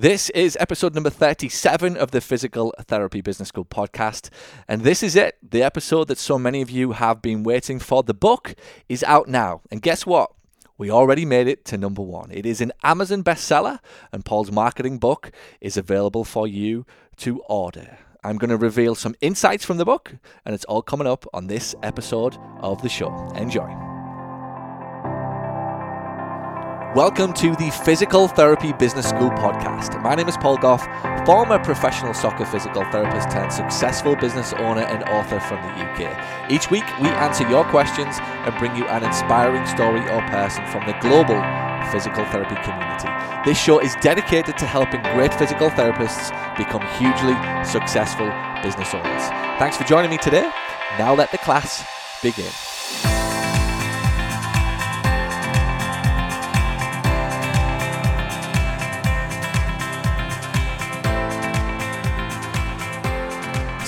This is episode number 37 of the Physical Therapy Business School podcast. And this is it, the episode that so many of you have been waiting for. The book is out now. And guess what? We already made it to number one. It is an Amazon bestseller, and Paul's marketing book is available for you to order. I'm going to reveal some insights from the book, and it's all coming up on this episode of the show. Enjoy. Welcome to the Physical Therapy Business School podcast. My name is Paul Gough, former professional soccer physical therapist turned successful business owner and author from the UK. Each week, we answer your questions and bring you an inspiring story or person from the global physical therapy community. This show is dedicated to helping great physical therapists become hugely successful business owners. Thanks for joining me today. Now let the class begin.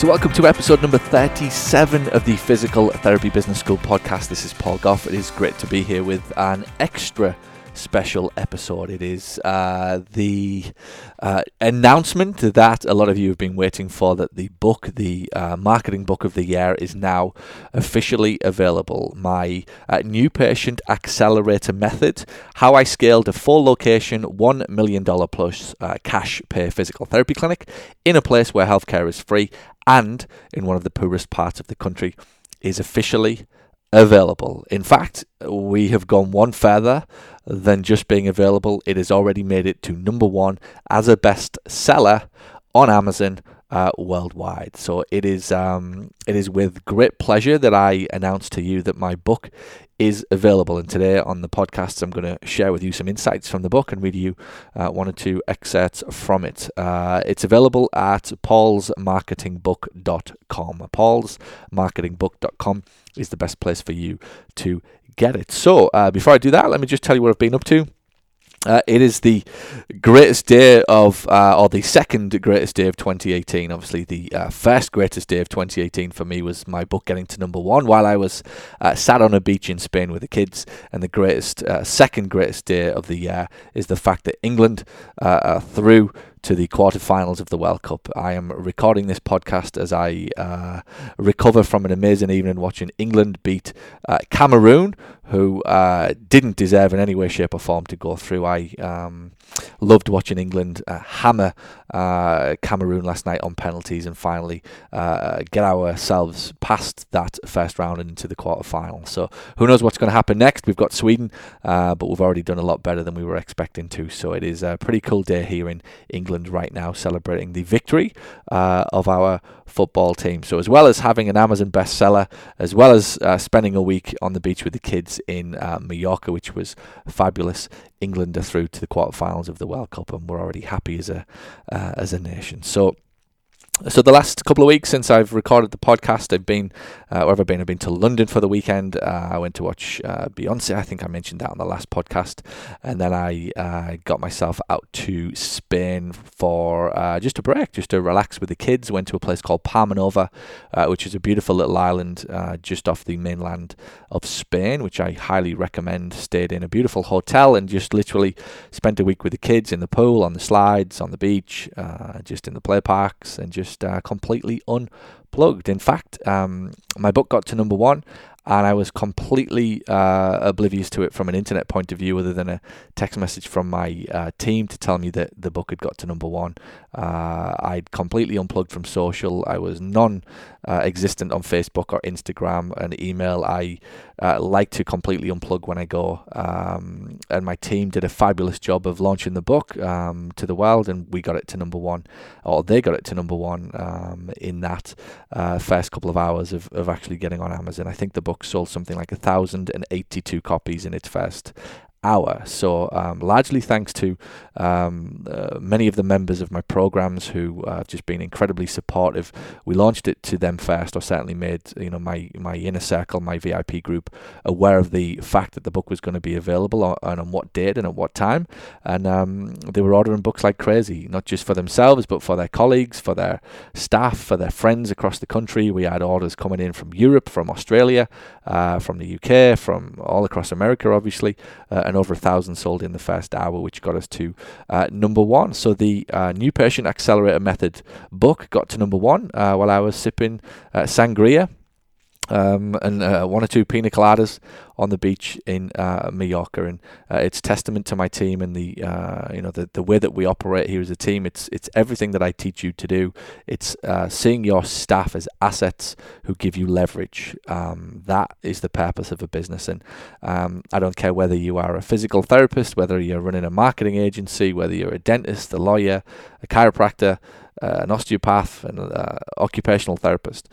So, welcome to episode number 37 of the Physical Therapy Business School podcast. This is Paul Gough. It is great to be here with an extra special episode. It is uh, the uh, announcement that a lot of you have been waiting for that the book, the uh, marketing book of the year, is now officially available. My uh, new patient accelerator method, how I scaled a full location, $1 million plus uh, cash pay physical therapy clinic in a place where healthcare is free and in one of the poorest parts of the country, is officially available. In fact, we have gone one further than just being available. It has already made it to number one as a best seller on Amazon uh, worldwide. So it is um, it is with great pleasure that I announce to you that my book is available. And today on the podcast, I'm going to share with you some insights from the book and read you uh, one or two excerpts from it. Uh, it's available at paulsmarketingbook.com. Paulsmarketingbook.com is the best place for you to get it. So uh, before I do that, let me just tell you what I've been up to. Uh, it is the greatest day of, uh, or the second greatest day of 2018. Obviously, the uh, first greatest day of 2018 for me was my book getting to number one while I was uh, sat on a beach in Spain with the kids. And the greatest, uh, second greatest day of the year is the fact that England uh, through to the quarterfinals of the World Cup. I am recording this podcast as I uh, recover from an amazing evening watching England beat uh, Cameroon, who uh, didn't deserve in any way, shape, or form to go through. I um, loved watching England uh, hammer uh, Cameroon last night on penalties and finally uh, get ourselves past that first round and into the quarterfinals. So who knows what's going to happen next? We've got Sweden, but we've already done a lot better than we were expecting to. So it is a pretty cool day here in England England right now celebrating the victory uh, of our football team. So, as well as having an Amazon bestseller, as well as uh, spending a week on the beach with the kids in uh, Mallorca, which was fabulous, England are through to the quarterfinals of the World Cup, and we're already happy as a uh, as a nation. So. So the last couple of weeks since I've recorded the podcast, I've been uh, I've been. I've been to London for the weekend. Uh, I went to watch uh, Beyonce. I think I mentioned that on the last podcast, and then I uh, got myself out to Spain for uh, just a break, just to relax with the kids. Went to a place called Palma Nova, uh, which is a beautiful little island just off the mainland of Spain, which I highly recommend. Stayed in a beautiful hotel and just literally spent a week with the kids in the pool, on the slides, on the beach, just in the play parks, and just just uh, completely unplugged. In fact, um, my book got to number one and I was completely uh, oblivious to it from an internet point of view, other than a text message from my uh, team to tell me that the book had got to number one. Uh, I'd completely unplugged from social. I was non-existent on Facebook or Instagram and email. I uh, like to completely unplug when I go, um, and my team did a fabulous job of launching the book um, to the world, and we got it to number one, or they got it to number one um, in that uh, first couple of hours of, of actually getting on Amazon. I think the book sold something like 1,082 copies in its first hour. So, um, largely thanks to um, uh, many of the members of my programs who uh, have just been incredibly supportive. We launched it to them first, or certainly made you know my my inner circle, my VIP group, aware of the fact that the book was going to be available on, and on what date and at what time. And um, they were ordering books like crazy, not just for themselves, but for their colleagues, for their staff, for their friends across the country. We had orders coming in from Europe, from Australia, uh, from the UK, from all across America, obviously. And over a thousand sold in the first hour, which got us to uh, number one. So the uh, New Patient Accelerator Method book got to number one uh, while I was sipping uh, sangria um, and uh, one or two pina coladas on the beach in uh, Mallorca, and uh, it's testament to my team and the uh, you know the, the way that we operate here as a team. It's it's everything that I teach you to do. It's uh, seeing your staff as assets who give you leverage. Um, that is the purpose of a business, and um, I don't care whether you are a physical therapist, whether you're running a marketing agency, whether you're a dentist, a lawyer, a chiropractor, uh, an osteopath, an occupational therapist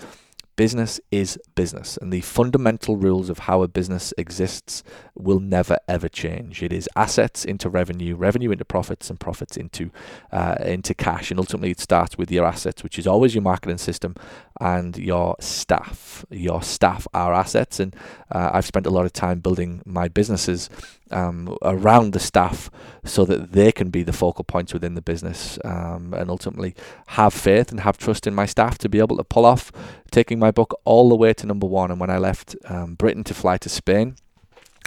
business is business, and the fundamental rules of how a business exists will never ever change. It is assets into revenue, revenue into profits, and profits into uh, into cash. And ultimately, it starts with your assets, which is always your marketing system and your staff. Your staff are assets, and uh, I've spent a lot of time building my businesses um, around the staff so that they can be the focal points within the business um, and ultimately have faith and have trust in my staff to be able to pull off taking my book all the way to number one. And when I left um, Britain to fly to Spain,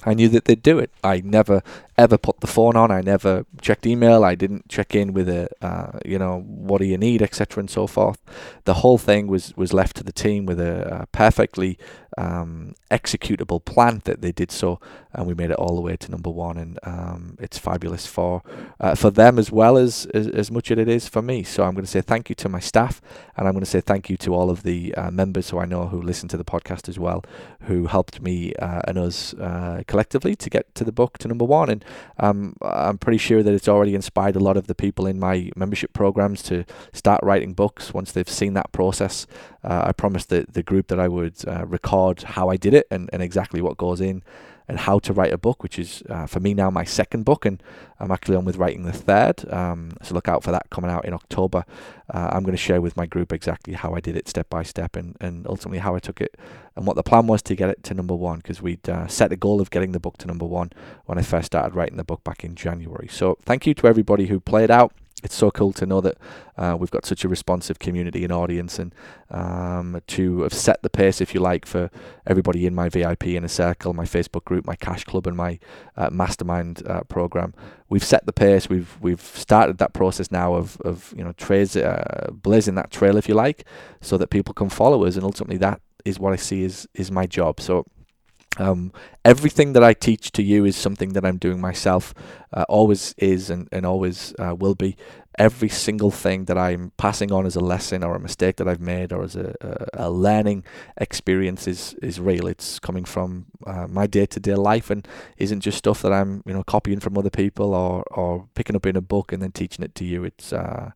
I knew that they'd do it. I never ever put the phone on. I never checked email. I didn't check in with a, uh, you know, what do you need, etc. and so forth. The whole thing was was left to the team with a, a perfectly um, executable plan that they did so, and we made it all the way to number one. And um, it's fabulous for uh, for them as well as, as as much as it is for me. So I'm going to say thank you to my staff, and I'm going to say thank you to all of the uh, members who I know who listen to the podcast as well, who helped me uh, and us uh, collectively to get to the book to number one. And um, I'm pretty sure that it's already inspired a lot of the people in my membership programs to start writing books once they've seen that process. Uh, I promised the, the group that I would uh, record how I did it and, and exactly what goes in and how to write a book, which is uh, for me now my second book, and I'm actually on with writing the third. Um, so look out for that coming out in October. Uh, I'm going to share with my group exactly how I did it step by step, and, and ultimately how I took it, and what the plan was to get it to number one, because we'd uh, set a goal of getting the book to number one when I first started writing the book back in January. So thank you to everybody who played out it's so cool to know that uh, we've got such a responsive community and audience, and um, to have set the pace, if you like, for everybody in my VIP inner circle, my Facebook group, my Cash Club, and my uh, Mastermind uh, program. We've set the pace. We've we've started that process now of of you know trails, uh, blazing that trail, if you like, so that people can follow us, and ultimately that is what I see is is my job. So um, everything that I teach to you is something that I'm doing myself, uh, always is and, and always uh, will be. Every single thing that I'm passing on as a lesson or a mistake that I've made or as a, a, a learning experience is, is real. It's coming from uh, my day to day life and isn't just stuff that I'm you know copying from other people or, or picking up in a book and then teaching it to you. It's uh,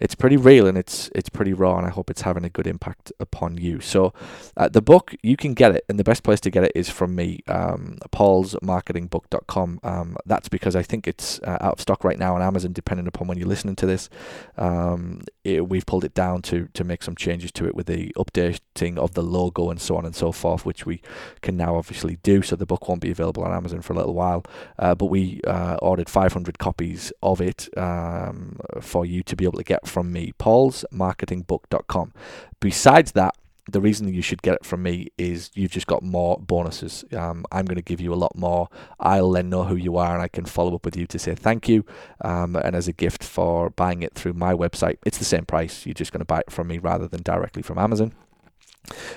it's pretty real and it's it's pretty raw, and I hope it's having a good impact upon you. So, uh, the book you can get it, and the best place to get it is from me, um, paulsmarketingbook.com. Um, that's because I think it's uh, out of stock right now on Amazon, depending upon when you're listening to this. Um, it, we've pulled it down to to make some changes to it with the updating of the logo and so on and so forth, which we can now obviously do. So the book won't be available on Amazon for a little while, uh, but we uh, ordered 500 copies of it um, for you to be able to get from me, paulsmarketingbook.com. Besides that, the reason you should get it from me is you've just got more bonuses. Um, I'm going to give you a lot more. I'll then know who you are and I can follow up with you to say thank you. Um, and as a gift for buying it through my website, it's the same price. You're just going to buy it from me rather than directly from Amazon.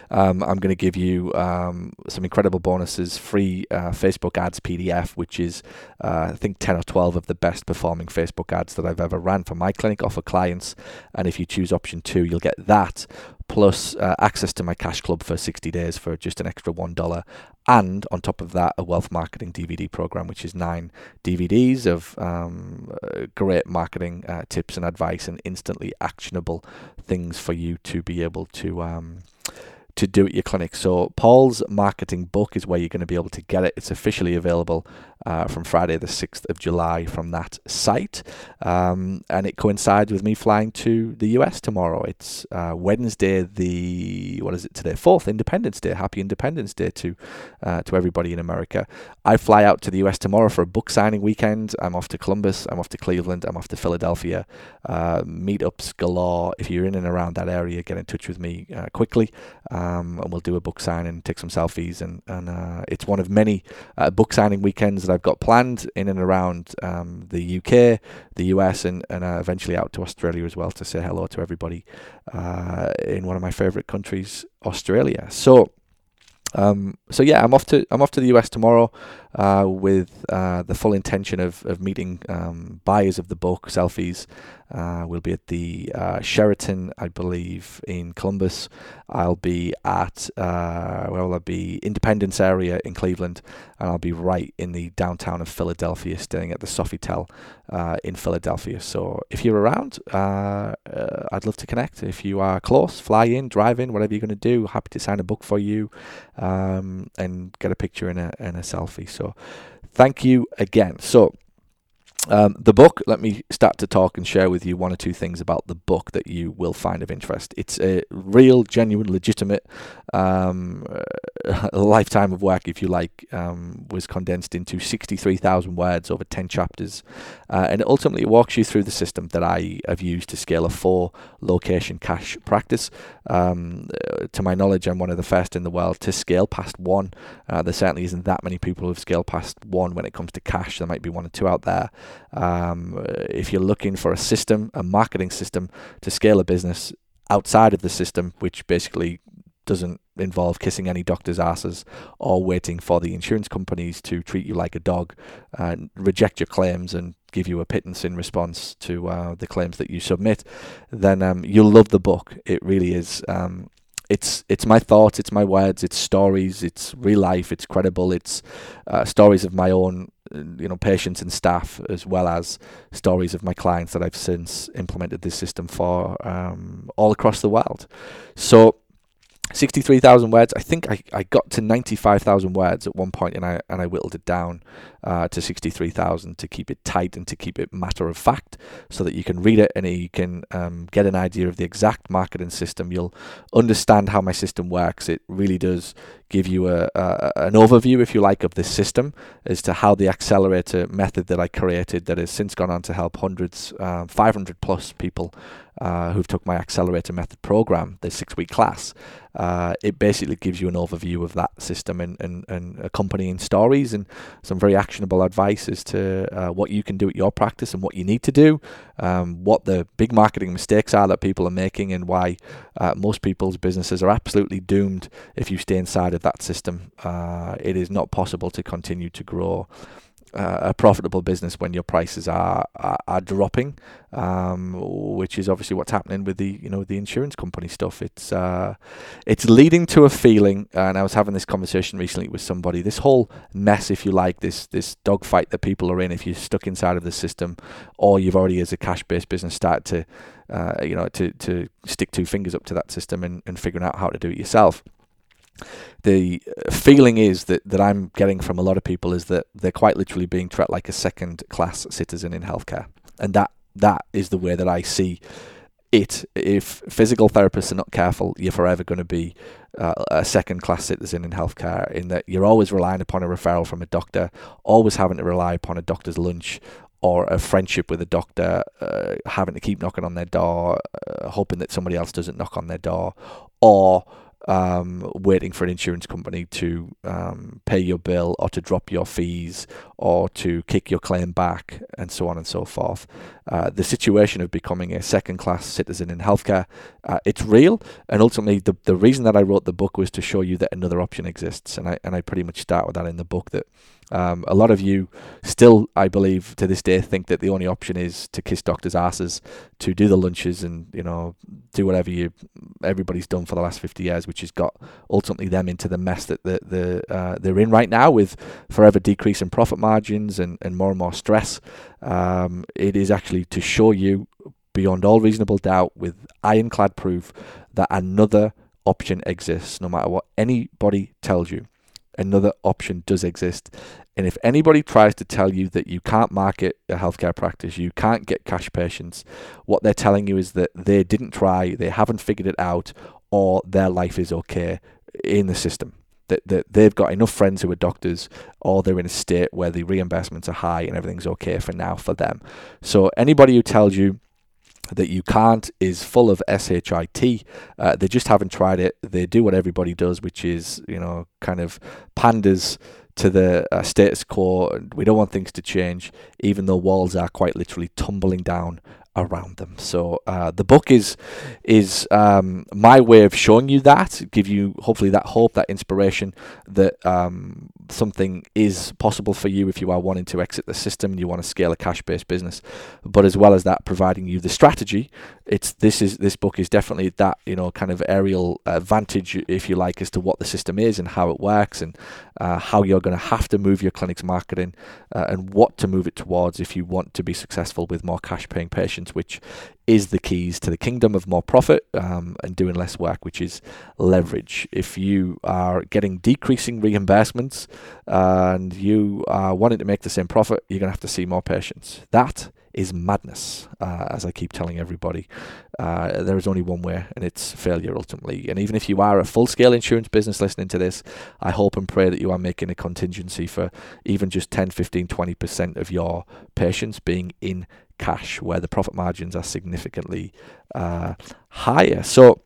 Um, I'm going to give you um, some incredible bonuses free uh, Facebook ads PDF, which is, uh, I think, 10 or 12 of the best performing Facebook ads that I've ever ran for my clinic or for clients. And if you choose option two, you'll get that plus uh, access to my cash club for 60 days for just an extra $1 and on top of that a wealth marketing dvd program which is nine dvds of um, uh, great marketing uh, tips and advice and instantly actionable things for you to be able to um, to do at your clinic. So Paul's marketing book is where you're going to be able to get it. It's officially available uh, from Friday the 6th of July from that site. Um, and it coincides with me flying to the US tomorrow. It's uh, Wednesday, the, what is it today? 4th, Independence Day. Happy Independence Day to, uh, to everybody in America. I fly out to the US tomorrow for a book signing weekend. I'm off to Columbus, I'm off to Cleveland, I'm off to Philadelphia. Uh, meetups galore. If you're in and around that area, get in touch with me uh, quickly. Um, and we'll do a book signing, take some selfies, and, and uh, it's one of many book signing weekends I've got planned in and around um, the UK, the US, and, and uh, eventually out to Australia as well to say hello to everybody uh, in one of my favourite countries, Australia. So, um, so yeah, I'm off to I'm off to the US tomorrow uh, with uh, the full intention of of meeting um, buyers of the book, selfies. Uh, we'll be at the uh, Sheraton, I believe, in Columbus. I'll be at uh, where will I be? Independence area in Cleveland, and I'll be right in the downtown of Philadelphia, staying at the Sofitel uh, in Philadelphia. So if you're around, uh, uh, I'd love to connect. If you are close, fly in, drive in, whatever you're going to do. Happy to sign a book for you um, and get a picture and a and a selfie. So thank you again. So um, the book, let me start to talk and share with you one or two things about the book that you will find of interest. It's a real, genuine, legitimate um, lifetime of work, if you like, um, was condensed into 63,000 words over 10 chapters. Uh, and it ultimately walks you through the system that I have used to scale a four location cash practice. Um, uh, to my knowledge, I'm one of the first in the world to scale past one. Uh, there certainly isn't that many people who've scaled past one when it comes to cash. There might be one or two out there. Um, if you're looking for a system, a marketing system to scale a business outside of the system, which basically doesn't involve kissing any doctor's asses or waiting for the insurance companies to treat you like a dog, and reject your claims and give you a pittance in response to uh, the claims that you submit, then um, you'll love the book. It really is. Um, it's it's my thoughts, it's my words, it's stories, it's real life, it's credible, it's uh, stories of my own you know patients and staff as well as stories of my clients that I've since implemented this system for um, all across the world. So 63,000 words. I think I, I got to 95,000 words at one point and I and I whittled it down uh, to 63,000 to keep it tight and to keep it matter of fact so that you can read it and you can um, get an idea of the exact marketing system. You'll understand how my system works. It really does give you a, a, an overview, if you like, of this system as to how the accelerator method that I created that has since gone on to help hundreds, um, 500 plus people uh, who've took my accelerator method program, the six week class. Uh, it basically gives you an overview of that system and, and, and accompanying stories and some very actionable advice as to uh, what you can do at your practice and what you need to do, um, what the big marketing mistakes are that people are making, and why uh, most people's businesses are absolutely doomed if you stay inside of that system. Uh, it is not possible to continue to grow uh, a profitable business when your prices are are, are dropping, um, which is obviously what's happening with the you know the insurance company stuff. It's uh, it's leading to a feeling, and I was having this conversation recently with somebody. This whole mess, if you like, this this dogfight that people are in, if you're stuck inside of the system, or you've already as a cash based business started to uh, you know to to stick two fingers up to that system and, and figuring out how to do it yourself the feeling is that, that I'm getting from a lot of people is that they're quite literally being treated like a second class citizen in healthcare. And that that is the way that I see it. If physical therapists are not careful, you're forever going to be uh, a second class citizen in healthcare, in that you're always relying upon a referral from a doctor, always having to rely upon a doctor's lunch, or a friendship with a doctor, uh, having to keep knocking on their door, uh, hoping that somebody else doesn't knock on their door, or um, waiting for an insurance company to um, pay your bill or to drop your fees or to kick your claim back and so on and so forth. Uh, the situation of becoming a second class citizen in healthcare, uh, it's real. And ultimately, the, the reason that I wrote the book was to show you that another option exists. And I, and I pretty much start with that in the book that um, a lot of you still, I believe, to this day, think that the only option is to kiss doctors' asses, to do the lunches, and you know, do whatever you everybody's done for the last fifty years, which has got ultimately them into the mess that the, the uh, they're in right now, with forever decrease in profit margins and, and more and more stress. Um, it is actually to show you beyond all reasonable doubt, with ironclad proof, that another option exists, no matter what anybody tells you another option does exist. And if anybody tries to tell you that you can't market a healthcare practice, you can't get cash patients, what they're telling you is that they didn't try, they haven't figured it out, or their life is okay in the system. That, that they've got enough friends who are doctors, or they're in a state where the reimbursements are high and everything's okay for now for them. So anybody who tells you that you can't is full of shit. Uh, they just haven't tried it. They do what everybody does, which is you know kind of panders to the uh, status quo. We don't want things to change, even though walls are quite literally tumbling down around them. So uh, the book is is um, my way of showing you that, give you hopefully that hope, that inspiration that um, something is possible for you if you are wanting to exit the system and you want to scale a cash-based business. But as well as that, providing you the strategy, it's this is this book is definitely that you know kind of aerial advantage, if you like, as to what the system is and how it works and uh, how you're going to have to move your clinic's marketing uh, and what to move it towards if you want to be successful with more cash-paying patients, which is the keys to the kingdom of more profit um, and doing less work, which is leverage. If you are getting decreasing reimbursements and you are wanting to make the same profit, you're going to have to see more patients. That is madness, uh, as I keep telling everybody. Uh, there is only one way, and it's failure ultimately. And even if you are a full scale insurance business listening to this, I hope and pray that you are making a contingency for even just 10, 15, 20% of your patients being in cash, where the profit margins are significantly uh, higher. So,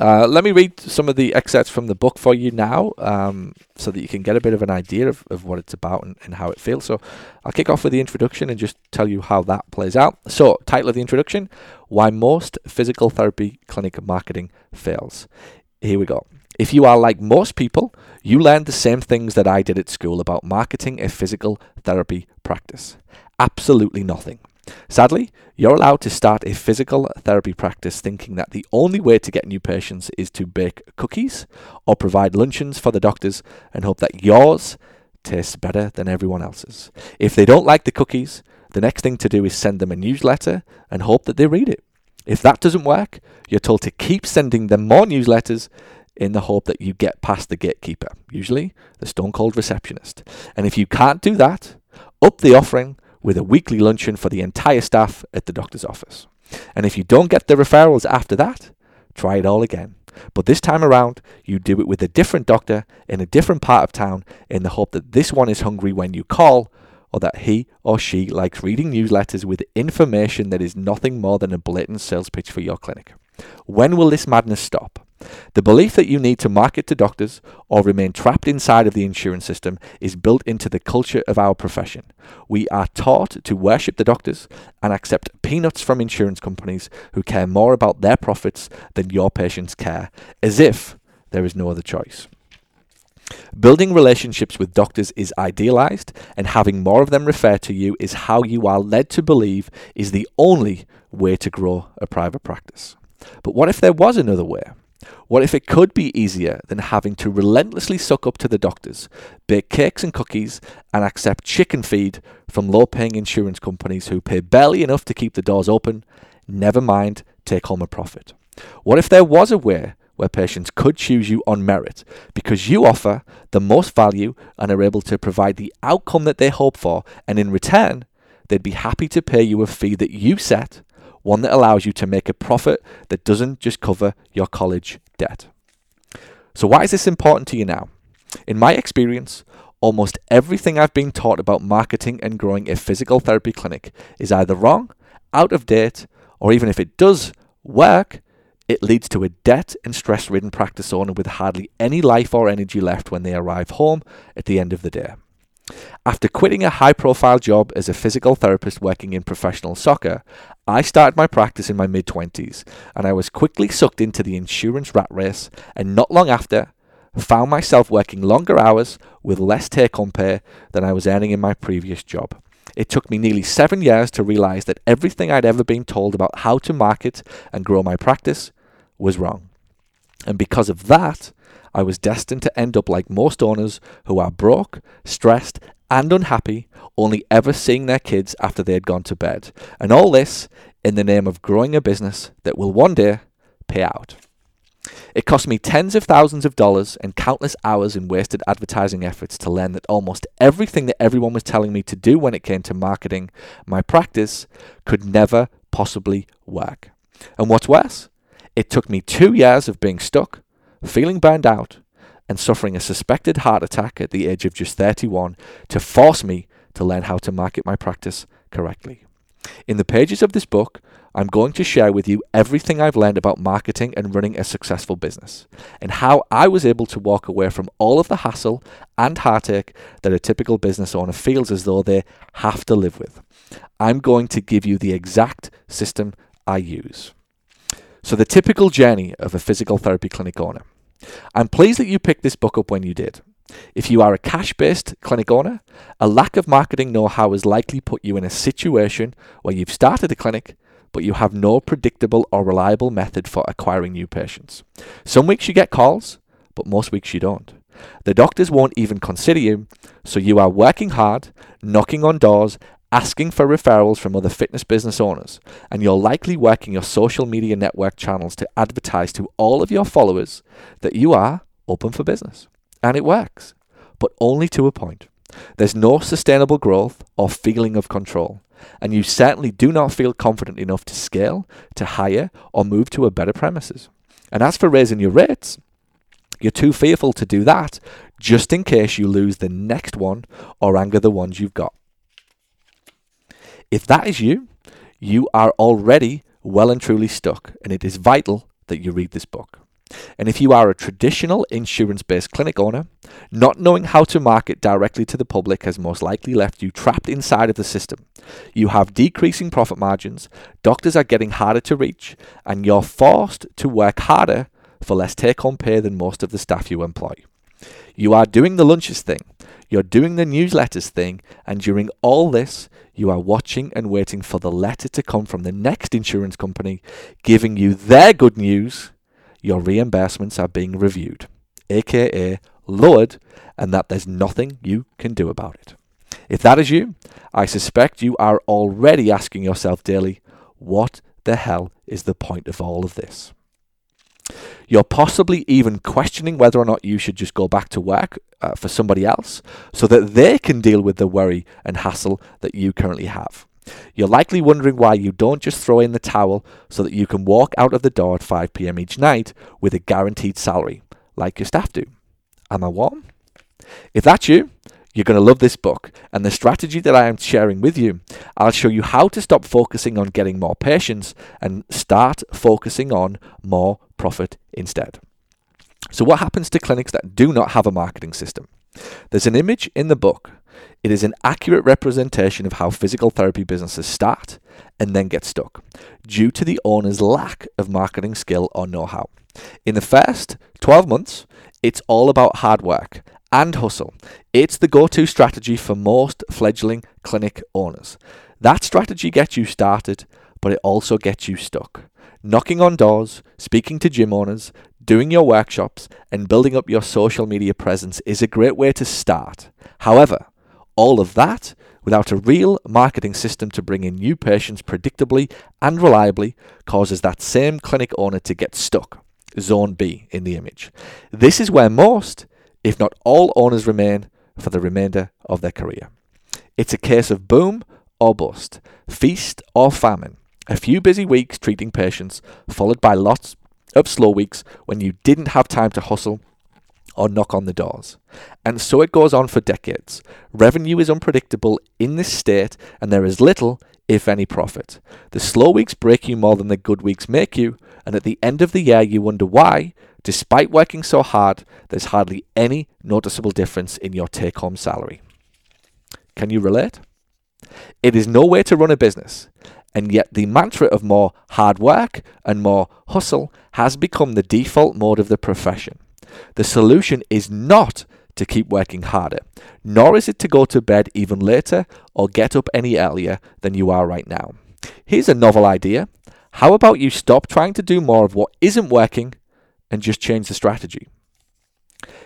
uh, let me read some of the excerpts from the book for you now um, so that you can get a bit of an idea of, of what it's about and, and, how it feels. So, I'll kick off with the introduction and just tell you how that plays out. So, title of the introduction Why Most Physical Therapy Clinic Marketing Fails. Here we go. If you are like most people, you learned the same things that I did at school about marketing a physical therapy practice. Absolutely nothing. Sadly, you're allowed to start a physical therapy practice thinking that the only way to get new patients is to bake cookies or provide luncheons for the doctors and hope that yours tastes better than everyone else's. If they don't like the cookies, the next thing to do is send them a newsletter and hope that they read it. If that doesn't work, you're told to keep sending them more newsletters in the hope that you get past the gatekeeper, usually the stone cold receptionist. And if you can't do that, up the offering with a weekly luncheon for the entire staff at the doctor's office. And if you don't get the referrals after that, try it all again. But this time around, you do it with a different doctor in a different part of town in the hope that this one is hungry when you call, or that he or she likes reading newsletters with information that is nothing more than a blatant sales pitch for your clinic. When will this madness stop? The belief that you need to market to doctors or remain trapped inside of the insurance system is built into the culture of our profession. We are taught to worship the doctors and accept peanuts from insurance companies who care more about their profits than your patients care, as if there is no other choice. Building relationships with doctors is idealized, and having more of them refer to you is how you are led to believe is the only way to grow a private practice. But what if there was another way? What if it could be easier than having to relentlessly suck up to the doctors, bake cakes and cookies, and accept chicken feed from low paying insurance companies who pay barely enough to keep the doors open, never mind take home a profit? What if there was a way where patients could choose you on merit because you offer the most value and are able to provide the outcome that they hope for, and in return, they'd be happy to pay you a fee that you set one that allows you to make a profit that doesn't just cover your college debt. So, why is this important to you now? In my experience, almost everything I've been taught about marketing and growing a physical therapy clinic is either wrong, out of date, or even if it does work, it leads to a debt and stress ridden practice owner with hardly any life or energy left when they arrive home at the end of the day. After quitting a high profile job as a physical therapist working in professional soccer, I started my practice in my mid 20s and I was quickly sucked into the insurance rat race and not long after found myself working longer hours with less take home pay than I was earning in my previous job. It took me nearly seven years to realize that everything I'd ever been told about how to market and grow my practice was wrong. And because of that, I was destined to end up like most owners who are broke, stressed, and unhappy, only ever seeing their kids after they had gone to bed. And all this in the name of growing a business that will one day pay out. It cost me tens of thousands of dollars and countless hours in wasted advertising efforts to learn that almost everything that everyone was telling me to do when it came to marketing my practice could never possibly work. And what's worse, it took me two years of being stuck, feeling burned out, and suffering a suspected heart attack at the age of just 31 to force me to learn how to market my practice correctly. In the pages of this book, I'm going to share with you everything I've learned about marketing and running a successful business, and how I was able to walk away from all of the hassle and heartache that a typical business owner feels as though they have to live with. I'm going to give you the exact system I use. So, the typical journey of a physical therapy clinic owner. I'm pleased that you picked this book up when you did. If you are a cash based clinic owner, a lack of marketing know how has likely put you in a situation where you've started a clinic but you have no predictable or reliable method for acquiring new patients. Some weeks you get calls, but most weeks you don't. The doctors won't even consider you, so you are working hard, knocking on doors, asking for referrals from other fitness business owners, and you're likely working your social media network channels to advertise to all of your followers that you are open for business. And it works, but only to a point. There's no sustainable growth or feeling of control and you certainly do not feel confident enough to scale, to hire, or move to a better premises. And as for raising your rates, you're too fearful to do that just in case you lose the next one or anger the ones you've got. If that is you, you are already well and truly stuck, and it is vital that you read this book. And if you are a traditional insurance based clinic owner, not knowing how to market directly to the public has most likely left you trapped inside of the system. You have decreasing profit margins, doctors are getting harder to reach, and you're forced to work harder for less take home pay than most of the staff you employ. You are doing the lunches thing, you're doing the newsletters thing, and during all this, you are watching and waiting for the letter to come from the next insurance company giving you their good news your reimbursements are being reviewed, aka lowered, and that there's nothing you can do about it. If that is you, I suspect you are already asking yourself daily, what the hell is the point of all of this? You're possibly even questioning whether or not you should just go back to work uh, for somebody else so that they can deal with the worry and hassle that you currently have. You're likely wondering why you don't just throw in the towel so that you can walk out of the door at 5 pm each night with a guaranteed salary, like your staff do. Am I warm? If that's you, you're going to love this book and the strategy that I am sharing with you. I'll show you how to stop focusing on getting more patients and start focusing on more profit instead. So, what happens to clinics that do not have a marketing system? There's an image in the book it is an accurate representation of how physical therapy businesses start and then get stuck, due to the owner's lack of marketing skill or know how. In the first 12 months, it's all about hard work and hustle. It's the go to strategy for most fledgling clinic owners. That strategy gets you started, but it also gets you stuck. Knocking on doors, speaking to gym owners, doing your workshops, and building up your social media presence is a great way to start. However, all of that without a real marketing system to bring in new patients predictably and reliably causes that same clinic owner to get stuck. Zone B in the image. This is where most, if not all, owners remain for the remainder of their career. It's a case of boom or bust, feast or famine. A few busy weeks treating patients, followed by lots of slow weeks when you didn't have time to hustle or knock on the doors. And so it goes on for decades. Revenue is unpredictable in this state, and there is little, if any, profit. The slow weeks break you more than the good weeks make you, and at the end of the year, you wonder why, despite working so hard, there's hardly any noticeable difference in your take home salary. Can you relate? It is no way to run a business, and yet the mantra of more hard work and more hustle has become the default mode of the profession. The solution is not to keep working harder, nor is it to go to bed even later or get up any earlier than you are right now. Here's a novel idea. How about you stop trying to do more of what isn't working and just change the strategy?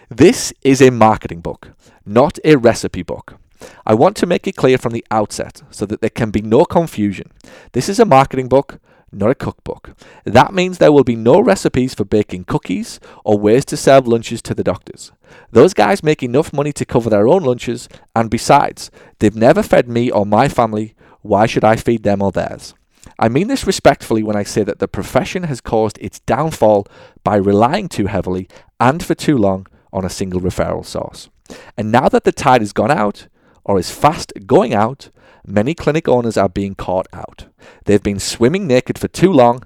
This is a marketing book, not a recipe book. I want to make it clear from the outset so that there can be no confusion. This is a marketing book, not a cookbook. That means there will be no recipes for baking cookies or ways to serve lunches to the doctors. Those guys make enough money to cover their own lunches, and besides, they've never fed me or my family. Why should I feed them or theirs? I mean this respectfully when I say that the profession has caused its downfall by relying too heavily and for too long on a single referral source. And now that the tide has gone out, or is fast going out, many clinic owners are being caught out. They've been swimming naked for too long,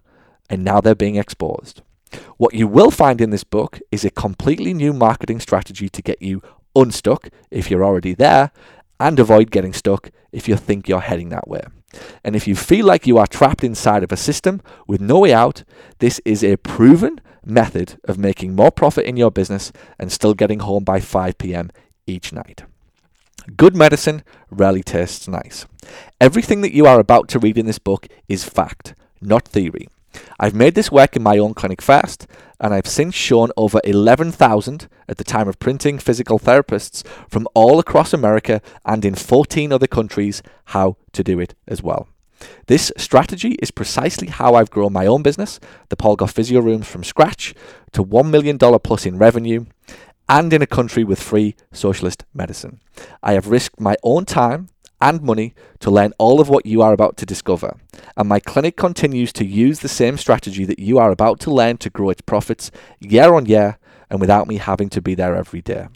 and now they're being exposed. What you will find in this book is a completely new marketing strategy to get you unstuck if you're already there and avoid getting stuck if you think you're heading that way. And if you feel like you are trapped inside of a system with no way out, this is a proven method of making more profit in your business and still getting home by 5 p.m. each night. Good medicine rarely tastes nice. Everything that you are about to read in this book is fact, not theory. I've made this work in my own clinic first, and I've since shown over 11,000 at the time of printing physical therapists from all across America and in 14 other countries how to do it as well. This strategy is precisely how I've grown my own business, the Paul Gough Physio Rooms, from scratch to $1 million plus in revenue, and in a country with free socialist medicine. I have risked my own time and money to learn all of what you are about to discover. And my clinic continues to use the same strategy that you are about to learn to grow its profits year on year and without me having to be there every day.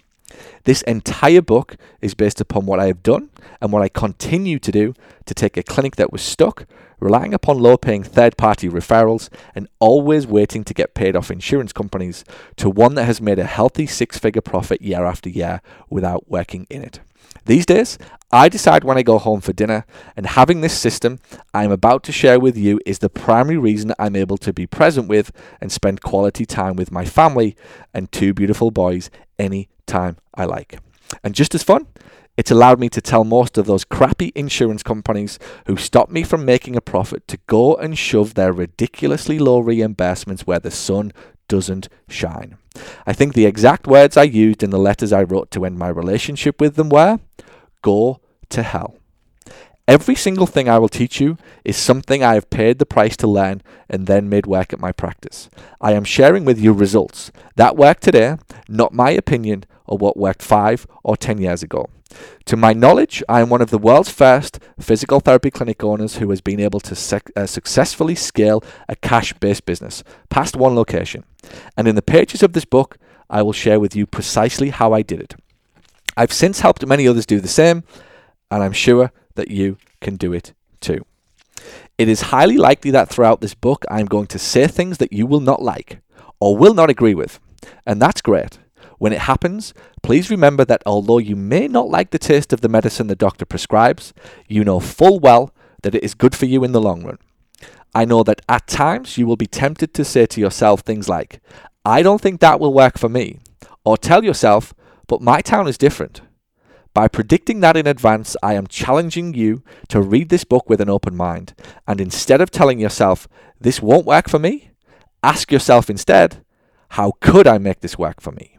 This entire book is based upon what I have done and what I continue to do to take a clinic that was stuck, relying upon low paying third party referrals, and always waiting to get paid off insurance companies, to one that has made a healthy six figure profit year after year without working in it. These days, I decide when I go home for dinner, and having this system I am about to share with you is the primary reason I'm able to be present with and spend quality time with my family and two beautiful boys any time I like. And just as fun, it's allowed me to tell most of those crappy insurance companies who stopped me from making a profit to go and shove their ridiculously low reimbursements where the sun doesn't shine. I think the exact words I used in the letters I wrote to end my relationship with them were go to hell. Every single thing I will teach you is something I have paid the price to learn and then made work at my practice. I am sharing with you results that work today, not my opinion or what worked five or ten years ago. To my knowledge, I am one of the world's first physical therapy clinic owners who has been able to sec- uh, successfully scale a cash based business past one location. And in the pages of this book, I will share with you precisely how I did it. I've since helped many others do the same, and I'm sure that you can do it too. It is highly likely that throughout this book, I'm going to say things that you will not like or will not agree with, and that's great. When it happens, please remember that although you may not like the taste of the medicine the doctor prescribes, you know full well that it is good for you in the long run. I know that at times you will be tempted to say to yourself things like, I don't think that will work for me, or tell yourself, but my town is different. By predicting that in advance, I am challenging you to read this book with an open mind. And instead of telling yourself, this won't work for me, ask yourself instead, how could I make this work for me?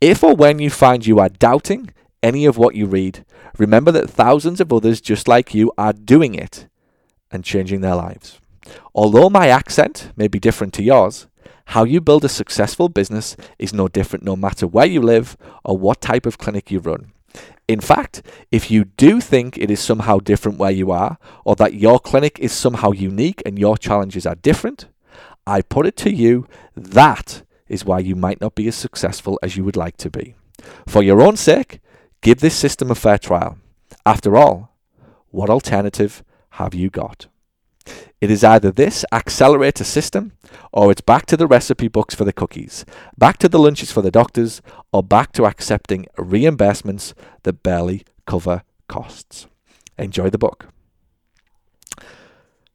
If or when you find you are doubting any of what you read, remember that thousands of others just like you are doing it and changing their lives. Although my accent may be different to yours, how you build a successful business is no different no matter where you live or what type of clinic you run. In fact, if you do think it is somehow different where you are, or that your clinic is somehow unique and your challenges are different, I put it to you that is why you might not be as successful as you would like to be. For your own sake, give this system a fair trial. After all, what alternative have you got? It is either this accelerator system, or it's back to the recipe books for the cookies, back to the lunches for the doctors, or back to accepting reimbursements that barely cover costs. Enjoy the book.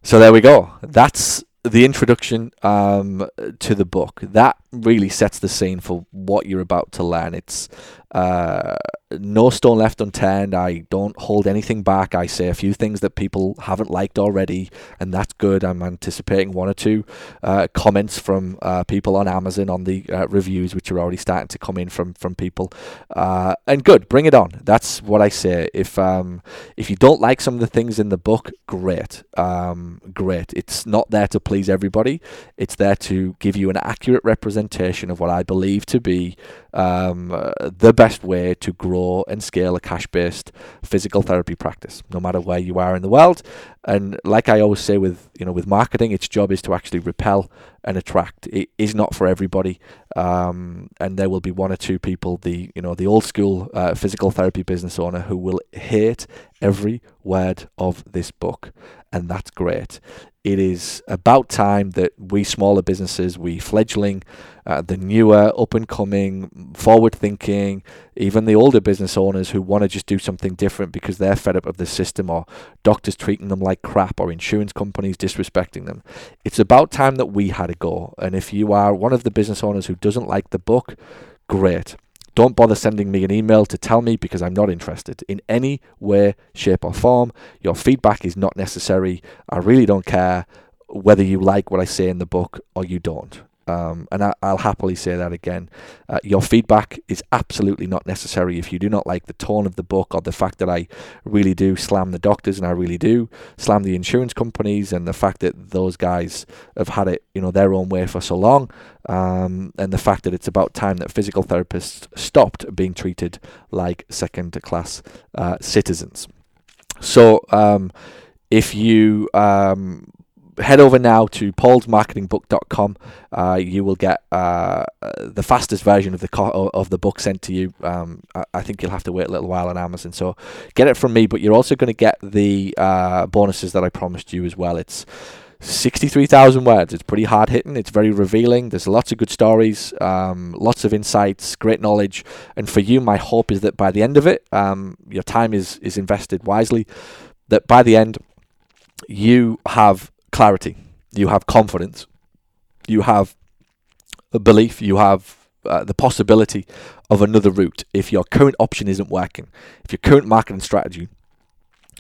So there we go. That's the introduction um, to the book. That really sets the scene for what you're about to learn. It's uh, no stone left unturned. I don't hold anything back. I say a few things that people haven't liked already, and that's good. I'm anticipating one or two uh, comments from uh, people on Amazon on the uh, reviews, which are already starting to come in from from people. Uh, and good, bring it on. That's what I say. If um, if you don't like some of the things in the book, great, um, great. It's not there to please everybody. It's there to give you an accurate representation of what I believe to be um, uh, the best way to grow and scale a cash based physical therapy practice, no matter where you are in the world. And like I always say with you know with marketing, its job is to actually repel and attract. It is not for everybody, um, and there will be one or two people, the you know the old school uh, physical therapy business owner, who will hate every word of this book, and that's great. It is about time that we smaller businesses, we fledgling, uh, the newer, up and coming, forward thinking, even the older business owners who want to just do something different because they're fed up of the system or doctors treating them like crap or insurance companies disrespecting them. It's about time that we had a go. And if you are one of the business owners who doesn't like the book, great. Don't bother sending me an email to tell me because I'm not interested in any way, shape, or form. Your feedback is not necessary. I really don't care whether you like what I say in the book or you don't. Um, and I, will happily say that again. Uh, your feedback is absolutely not necessary if you do not like the tone of the book or the fact that I really do slam the doctors and I really do slam the insurance companies and the fact that those guys have had it, you know, their own way for so long, um, and the fact that it's about time that physical therapists stopped being treated like second-class uh, citizens. So. Um, if you um, head over now to paulsmarketingbook.com. Uh, you will get uh, the fastest version of the co- of the book sent to you. Um, I, think you'll have to wait a little while on Amazon. So get it from me, but you're also going to get the uh, bonuses that I promised you as well. It's 63,000 words. It's pretty hard hitting. It's very revealing. There's lots of good stories, um, lots of insights, great knowledge. And for you, my hope is that by the end of it, um, your time is, is invested wisely. That by the end, you have clarity, you have confidence, you have a belief, you have uh, the possibility of another route. If your current option isn't working, if your current marketing strategy,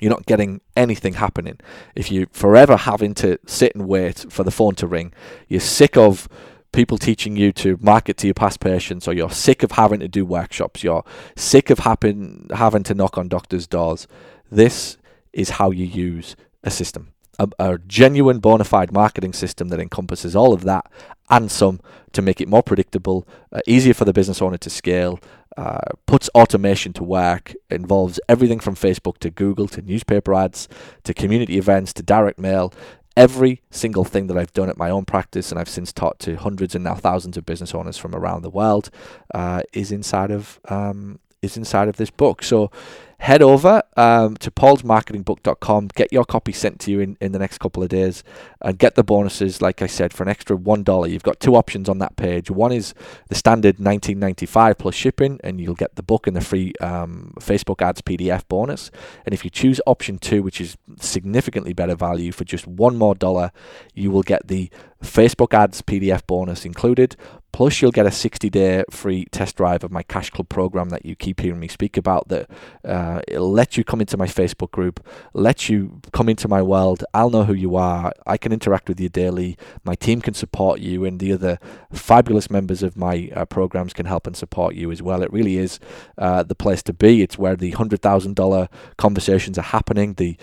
you're not getting anything happening, if you're forever having to sit and wait for the phone to ring, you're sick of people teaching you to market to your past patients, or you're sick of having to do workshops, you're sick of happen, having to knock on doctors' doors, this is how you use a system a, a genuine bona fide marketing system that encompasses all of that and some to make it more predictable, uh, easier for the business owner to scale, uh, puts automation to work, involves everything from Facebook to Google to newspaper ads to community events to direct mail. Every single thing that I've done at my own practice, and I've since taught to hundreds and now thousands of business owners from around the world, uh, is inside of um, is inside of this book. So head over um, to paulsmarketingbook.com, get your copy sent to you in, in the next couple of days, and get the bonuses, like I said, for an extra $1. You've got two options on that page. One is the standard 19.95 plus shipping, and you'll get the book and the free um, Facebook ads PDF bonus. And if you choose option two, which is significantly better value for just one more dollar, you will get the Facebook ads PDF bonus included, Plus, you'll get a 60 day free test drive of my Cash Club program that you keep hearing me speak about. That uh, it'll let you come into my Facebook group, let you come into my world. I'll know who you are. I can interact with you daily. My team can support you, and the other fabulous members of my uh, programs can help and support you as well. It really is uh, the place to be. It's where the $100,000 conversations are happening. The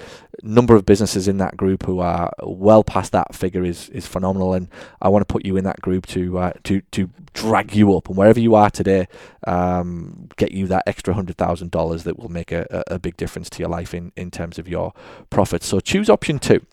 number of businesses in that group who are well past that figure is, is phenomenal, and I want to put you in that group to uh, to drag you up and wherever you are today, um, get you that extra hundred thousand dollars that will make a, a big difference to your life in, in terms of your profits. So choose option two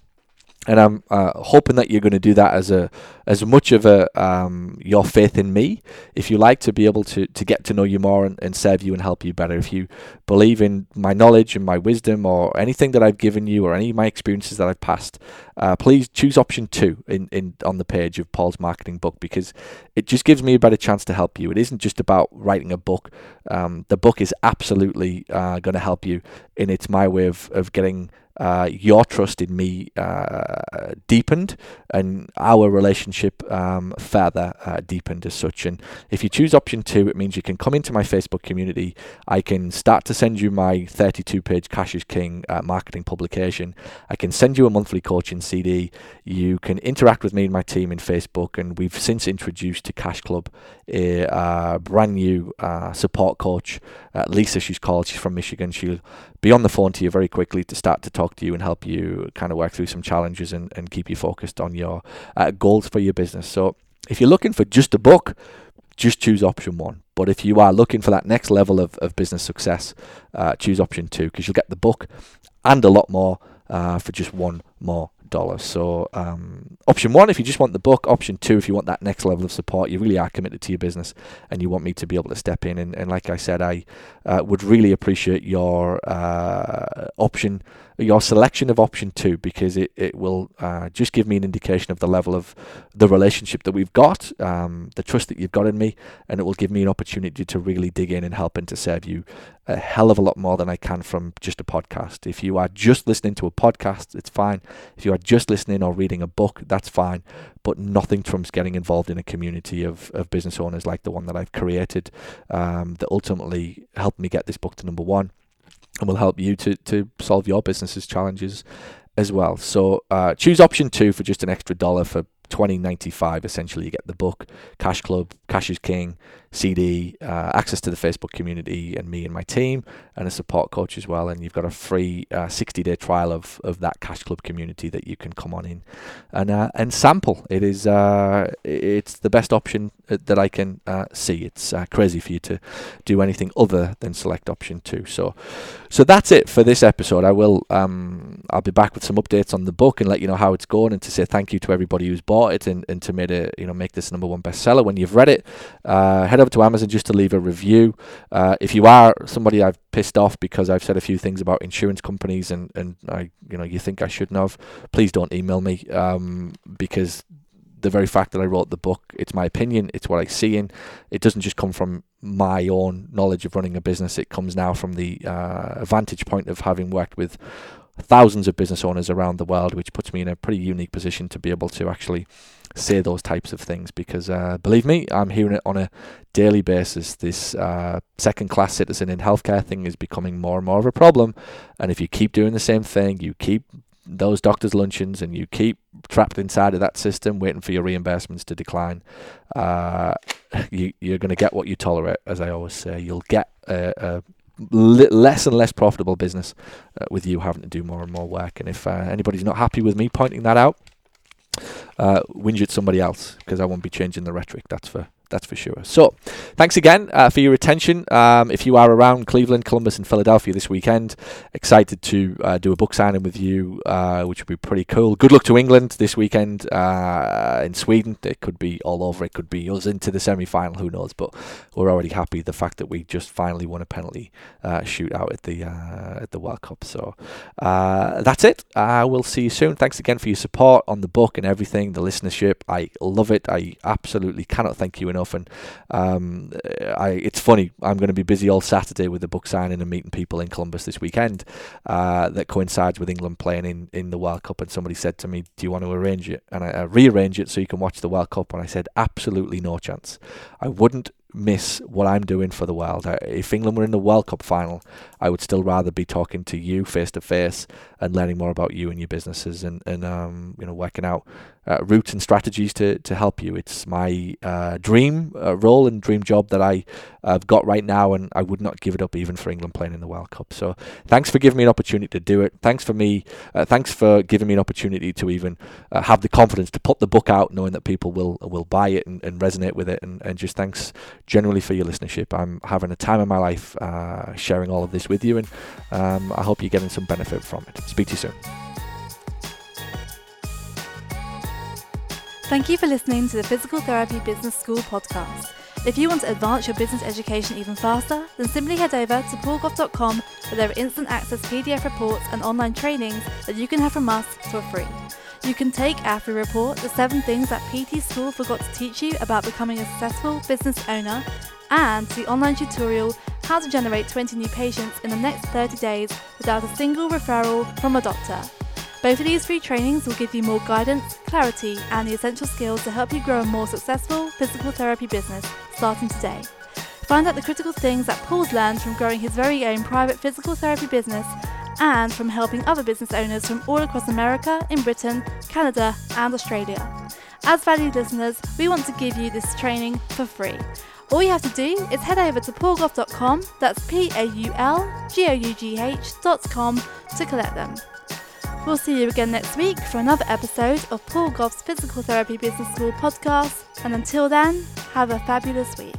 and I'm uh, hoping that you're going to do that as a as much of a um, your faith in me, if you like, to be able to to get to know you more and, and serve you and help you better. If you believe in my knowledge and my wisdom or anything that I've given you or any of my experiences that I've passed, uh, please choose option two in, in on the page of Paul's marketing book because it just gives me a better chance to help you. It isn't just about writing a book. Um, the book is absolutely uh, going to help you, and it's my way of of getting uh, your trust in me uh, deepened and our relationship um, further uh, deepened as such. And if you choose option two, it means you can come into my Facebook community. I can start to send you my 32 page Cash is King uh, marketing publication. I can send you a monthly coaching CD. You can interact with me and my team in Facebook. And we've since introduced to Cash Club a uh, brand new uh, support coach, Lisa, she's called. She's from Michigan. She'll be on the phone to you very quickly to start to talk to you and help you kind of work through some challenges and, and keep you focused on your uh, goals for your business. So if you're looking for just a book, just choose option one. But if you are looking for that next level of, of business success, uh, choose option two because you'll get the book and a lot more uh, for just one more dollar. So um, option one, if you just want the book. Option two, if you want that next level of support, you really are committed to your business and you want me to be able to step in. And, and like I said, I uh, would really appreciate your uh, option your selection of option two because it, it will uh, just give me an indication of the level of the relationship that we've got, um, the trust that you've got in me, and it will give me an opportunity to really dig in and help and to serve you a hell of a lot more than I can from just a podcast. If you are just listening to a podcast, it's fine. If you are just listening or reading a book, that's fine. But nothing trumps getting involved in a community of, of business owners like the one that I've created um, that ultimately helped me get this book to number one and will help you to, to solve your business's challenges as well. So uh, choose option two for just an extra dollar for 2095 essentially you get the book cash club cash is king cd uh, access to the facebook community and me and my team and a support coach as well. And you've got a free 60 uh, day trial of, of that cash club community that you can come on in and uh, and sample. It is uh, it's the best option uh, that i can see. It's crazy for you to do anything other than select option two. So so that's it for this episode. I will um, i'll be back with some updates on the book and let you know how it's going and to say thank you to everybody who's bought it and, and to make it, you know, make this number one bestseller. When you've read it, uh, head over to Amazon just to leave a review. Uh, if you are somebody I've pissed off because I've said a few things about insurance companies and, and I, you know, you think I shouldn't have, please don't email me um, because the very fact that I wrote the book, it's my opinion, it's what I see in. It doesn't just come from my own knowledge of running a business. It comes now from the uh, vantage point of having worked with thousands of business owners around the world, which puts me in a pretty unique position to be able to actually say those types of things. Because uh, believe me, I'm hearing it on a daily basis. This uh, second class citizen in healthcare thing is becoming more and more of a problem. And if you keep doing the same thing, you keep those doctors' luncheons and you keep trapped inside of that system waiting for your reimbursements to decline, uh, you, you're going to get what you tolerate, as I always say. You'll get a, a less and less profitable business uh, with you having to do more and more work. And if uh, anybody's not happy with me pointing that out, uh, whinge at somebody else because I won't be changing the rhetoric. That's for that's for sure. So, thanks again uh, for your attention. Um, if you are around Cleveland, Columbus, and Philadelphia this weekend, excited to uh, do a book signing with you, uh, which would be pretty cool. Good luck to England this weekend uh, in Sweden. It could be all over. It could be us into the semi final. Who knows? But we're already happy the fact that we just finally won a penalty uh, shootout at the uh, at the World Cup. So that's it. we'll see you soon. Thanks again for your support on the book and everything, the listenership. I love it. I absolutely cannot thank you enough enough. And um, I, it's funny. I'm going to be busy all Saturday with the book signing and meeting people in Columbus this weekend. Uh, that coincides with England playing in, in the World Cup. And somebody said to me, "Do you want to arrange it?" And I, I rearrange it so you can watch the World Cup. And I said, "Absolutely no chance. I wouldn't miss what I'm doing for the world. If England were in the World Cup final, I would still rather be talking to you face to face and learning more about you and your businesses and, and um, you know working out uh, routes and strategies to, to help you. It's my uh, dream uh, role and dream job that I have got right now, and I would not give it up even for England playing in the World Cup. So thanks for giving me an opportunity to do it. Thanks for me. Uh, thanks for giving me an opportunity to even uh, have the confidence to put the book out, knowing that people will will buy it and, and resonate with it. And, and just thanks generally for your listenership. I'm having a time of my life uh, sharing all of this with you, and um, I hope you're getting some benefit from it. Speak to you soon. Thank you for listening to the Physical Therapy Business School podcast. If you want to advance your business education even faster, then simply head over to paulgough.com where there are instant access PDF reports and online trainings that you can have from us for free. You can take our free report, The 7 Things That PT School Forgot to Teach You About Becoming a Successful Business Owner, and the online tutorial, How to Generate 20 New Patients in the Next 30 Days Without a Single Referral from a Doctor. Both of these free trainings will give you more guidance, clarity, and the essential skills to help you grow a more successful physical therapy business starting today. Find out the critical things that Paul's learned from growing his very own private physical therapy business and from helping other business owners from all across America, in Britain, Canada, and Australia. As valued listeners, we want to give you this training for free. All you have to do is head over to paulgough.com, that's P A U L G O U G H.com, to collect them. We'll see you again next week for another episode of Paul Gough's Physical Therapy Business School podcast. And until then, have a fabulous week.